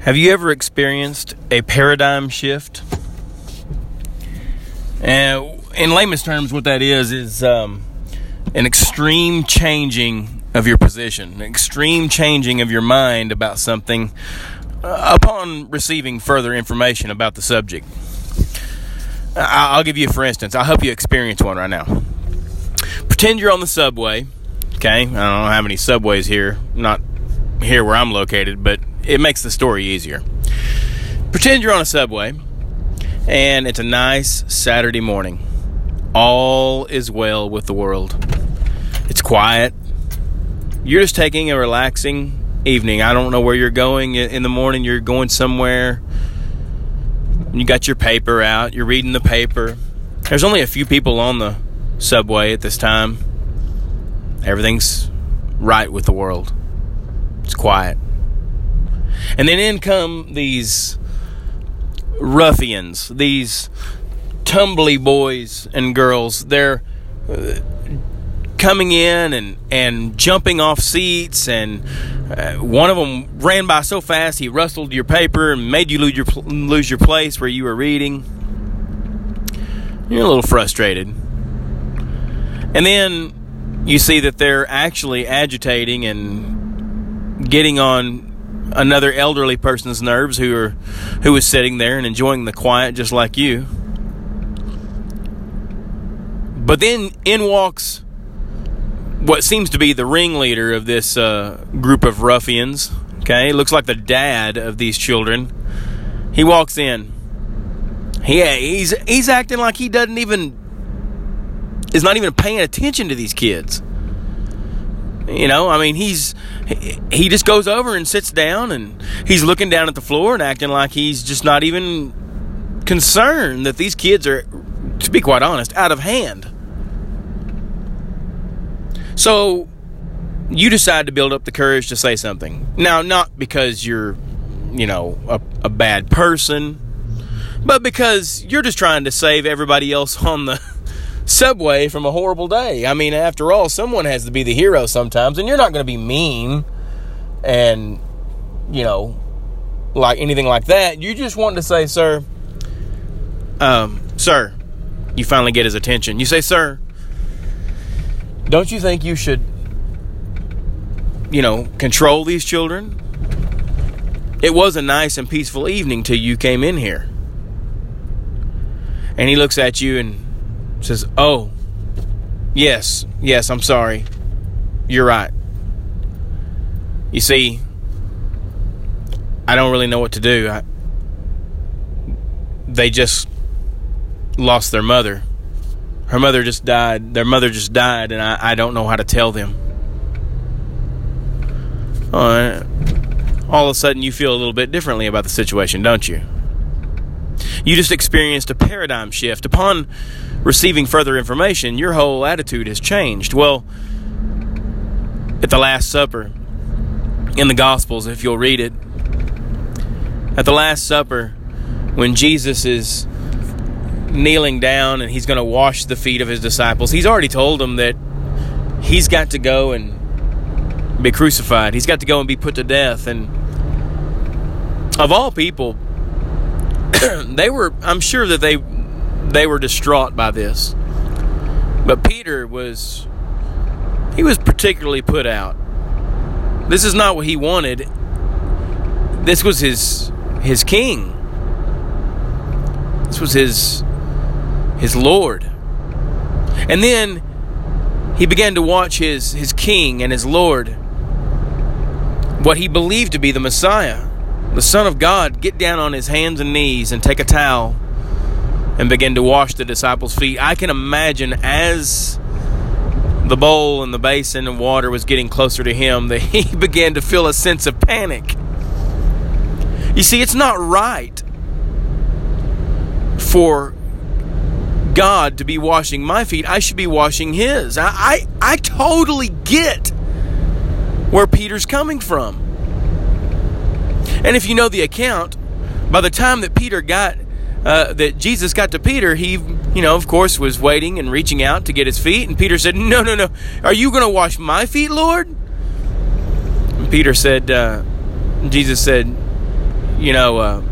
Have you ever experienced a paradigm shift? And in layman's terms, what that is is um, an extreme changing of your position, an extreme changing of your mind about something uh, upon receiving further information about the subject. I'll give you, for instance, I'll help you experience one right now. Pretend you're on the subway. Okay, I don't know how many subways here, not here where I'm located, but it makes the story easier. Pretend you're on a subway and it's a nice Saturday morning. All is well with the world. It's quiet. You're just taking a relaxing evening. I don't know where you're going in the morning. You're going somewhere. You got your paper out. You're reading the paper. There's only a few people on the subway at this time. Everything's right with the world. It's quiet. And then in come these ruffians, these tumbly boys and girls. They're uh, coming in and, and jumping off seats, and uh, one of them ran by so fast he rustled your paper and made you lose your, lose your place where you were reading. You're a little frustrated. And then you see that they're actually agitating and getting on another elderly person's nerves who are who is sitting there and enjoying the quiet just like you. But then in walks what seems to be the ringleader of this uh, group of ruffians. Okay, looks like the dad of these children. He walks in. Yeah, he's he's acting like he doesn't even is not even paying attention to these kids. You know, I mean, he's he just goes over and sits down and he's looking down at the floor and acting like he's just not even concerned that these kids are to be quite honest out of hand. So you decide to build up the courage to say something. Now, not because you're, you know, a, a bad person, but because you're just trying to save everybody else on the subway from a horrible day. I mean, after all, someone has to be the hero sometimes, and you're not going to be mean and, you know, like anything like that. You just want to say, sir, um, sir, you finally get his attention. You say, sir, don't you think you should, you know, control these children? It was a nice and peaceful evening till you came in here. And he looks at you and says, Oh, yes, yes, I'm sorry. You're right. You see, I don't really know what to do. I, they just lost their mother. Her mother just died. Their mother just died, and I, I don't know how to tell them. Uh, all of a sudden, you feel a little bit differently about the situation, don't you? You just experienced a paradigm shift. Upon receiving further information, your whole attitude has changed. Well, at the Last Supper, in the Gospels, if you'll read it, at the Last Supper, when Jesus is kneeling down and he's going to wash the feet of his disciples, he's already told them that he's got to go and be crucified. He's got to go and be put to death. And of all people, they were, I'm sure that they they were distraught by this. But Peter was he was particularly put out. This is not what he wanted. This was his his king. This was his his lord. And then he began to watch his his king and his lord what he believed to be the Messiah, the son of God, get down on his hands and knees and take a towel and begin to wash the disciples' feet. I can imagine as the bowl and the basin and water was getting closer to him that he began to feel a sense of panic. You see, it's not right for God to be washing my feet. I should be washing his. I, I, I totally get where Peter's coming from. And if you know the account, by the time that Peter got uh, that Jesus got to Peter, he, you know, of course, was waiting and reaching out to get his feet. And Peter said, No, no, no. Are you going to wash my feet, Lord? And Peter said, uh, Jesus said, you know, uh,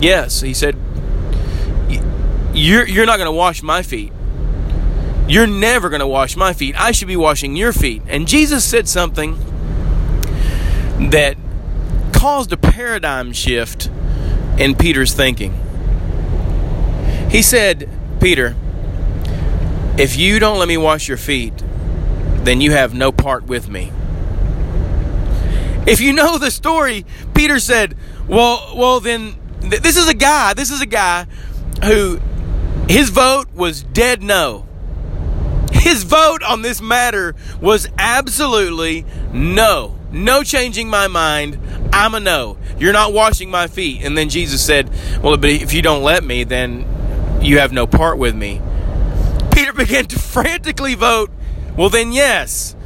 yes, he said, you're, you're not going to wash my feet. You're never going to wash my feet. I should be washing your feet. And Jesus said something that caused a paradigm shift in Peter's thinking. He said, Peter, if you don't let me wash your feet, then you have no part with me. If you know the story, Peter said, "Well, well then th- this is a guy, this is a guy who his vote was dead no. His vote on this matter was absolutely no. No changing my mind. I'm a no. You're not washing my feet." And then Jesus said, "Well, but if you don't let me, then you have no part with me." Peter began to frantically vote, "Well, then yes."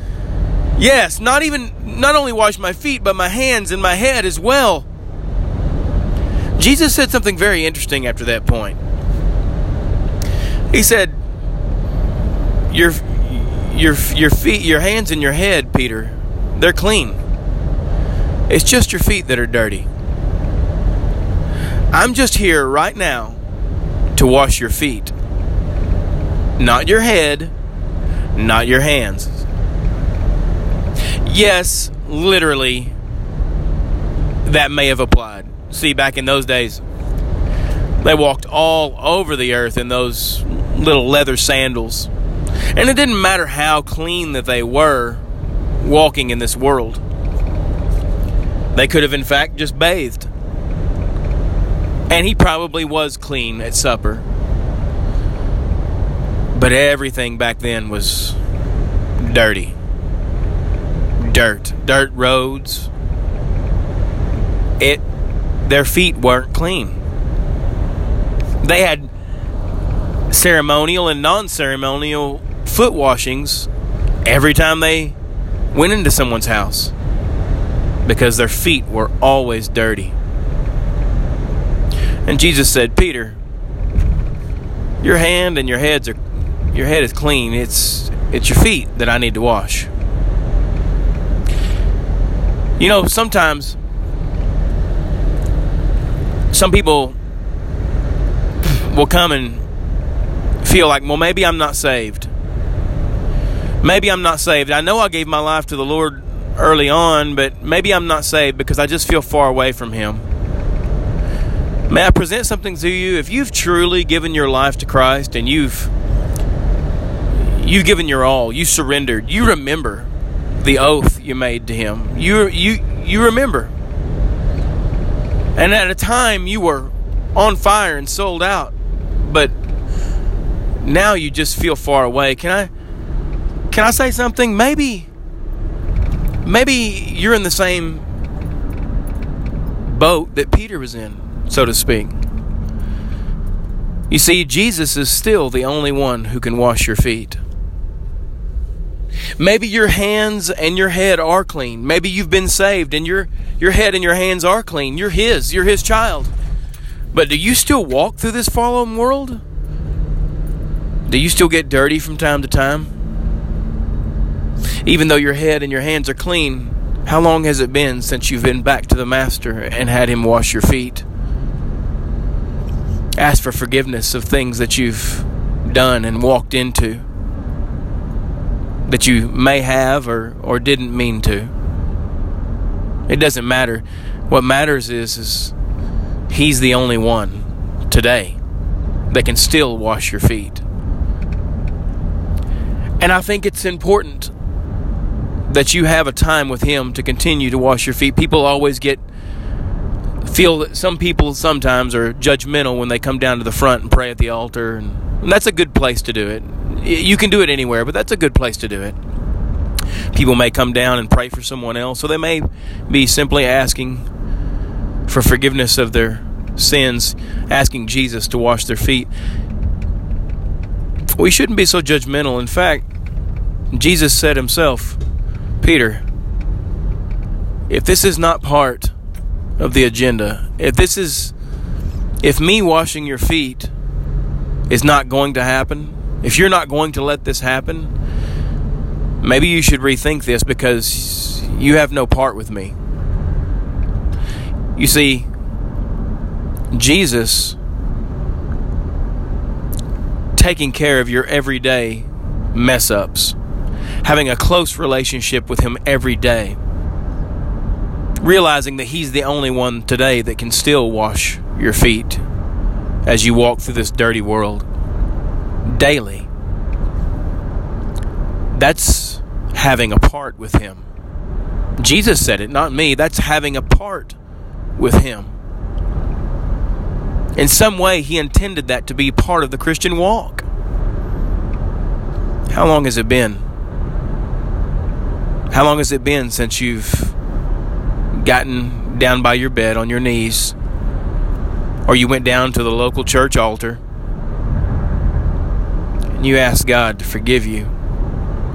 Yes, not even not only wash my feet, but my hands and my head as well. Jesus said something very interesting after that point. He said, "Your your your feet, your hands and your head, Peter, they're clean. It's just your feet that are dirty. I'm just here right now to wash your feet. Not your head, not your hands." yes, literally, that may have applied. See, back in those days, they walked all over the earth in those little leather sandals. And it didn't matter how clean that they were walking in this world. They could have, in fact, just bathed. And he probably was clean at supper. But everything back then was dirty dirt, dirt roads. It their feet weren't clean. They had ceremonial and non-ceremonial foot washings every time they went into someone's house because their feet were always dirty. And Jesus said, "Peter, your hand and your heads are your head is clean. It's it's your feet that I need to wash." You know, sometimes some people will come and feel like, well, maybe I'm not saved. Maybe I'm not saved. I know I gave my life to the Lord early on, but maybe I'm not saved because I just feel far away from Him. May I present something to you? If you've truly given your life to Christ and you've you've given your all, you surrendered, you remember the oath you made to him. You you you remember. And at a time you were on fire and sold out, but now you just feel far away. Can I can I say something? Maybe maybe you're in the same boat that Peter was in, so to speak. You see, Jesus is still the only one who can wash your feet. Maybe your hands and your head are clean. Maybe you've been saved and your your head and your hands are clean. You're his, you're his child. But do you still walk through this fallen world? Do you still get dirty from time to time? Even though your head and your hands are clean, how long has it been since you've been back to the Master and had Him wash your feet? Ask for forgiveness of things that you've done and walked into that you may have or, or didn't mean to. It doesn't matter. What matters is, is He's the only one today that can still wash your feet. And I think it's important that you have a time with Him to continue to wash your feet. People always get feel that some people sometimes are judgmental when they come down to the front and pray at the altar, and, and that's a good place to do it. You can do it anywhere, but that's a good place to do it. People may come down and pray for someone else, so they may be simply asking for forgiveness of their sins, asking Jesus to wash their feet. We shouldn't be so judgmental. In fact, Jesus said himself, Peter, if this is not part of the agenda, if this is, if me washing your feet is not going to happen, if you're not going to let this happen, maybe you should rethink this because you have no part with me. You see, Jesus taking care of your everyday mess ups, having a close relationship with Him every day, realizing that He's the only one today that can still wash your feet as you walk through this dirty world daily. That's having a part with Him. Jesus said it, not me. That's having a part with Him. In some way, He intended that to be part of the Christian walk. How long has it been? How long has it been since you've gotten down by your bed on your knees, or you went down to the local church altar and you asked God to forgive you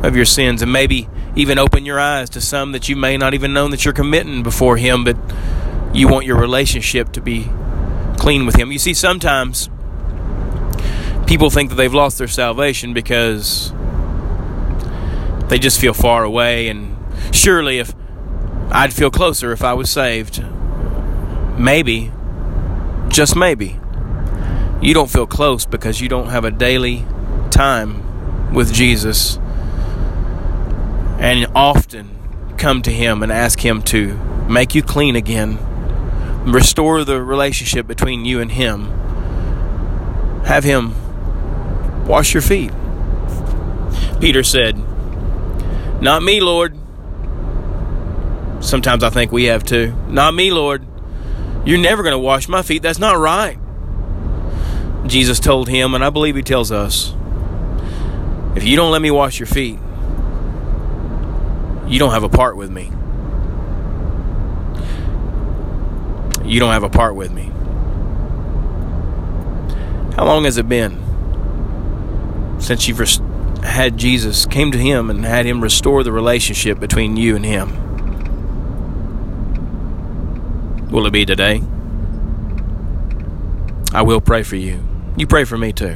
of your sins and maybe even open your eyes to some that you may not even know that you're committing before Him, but you want your relationship to be clean with Him. You see, sometimes people think that they've lost their salvation because they just feel far away, and surely if I'd feel closer if I was saved. Maybe, just maybe, you don't feel close because you don't have a daily time with Jesus and often come to Him and ask Him to make you clean again, restore the relationship between you and Him, have Him wash your feet. Peter said, Not me, Lord. Sometimes I think we have too. Not me, Lord. You're never going to wash my feet. That's not right. Jesus told him, and I believe he tells us, if you don't let me wash your feet, you don't have a part with me. You don't have a part with me. How long has it been since you've had Jesus, came to Him and had Him restore the relationship between you and Him? Will it be today? I will pray for you. You pray for me too.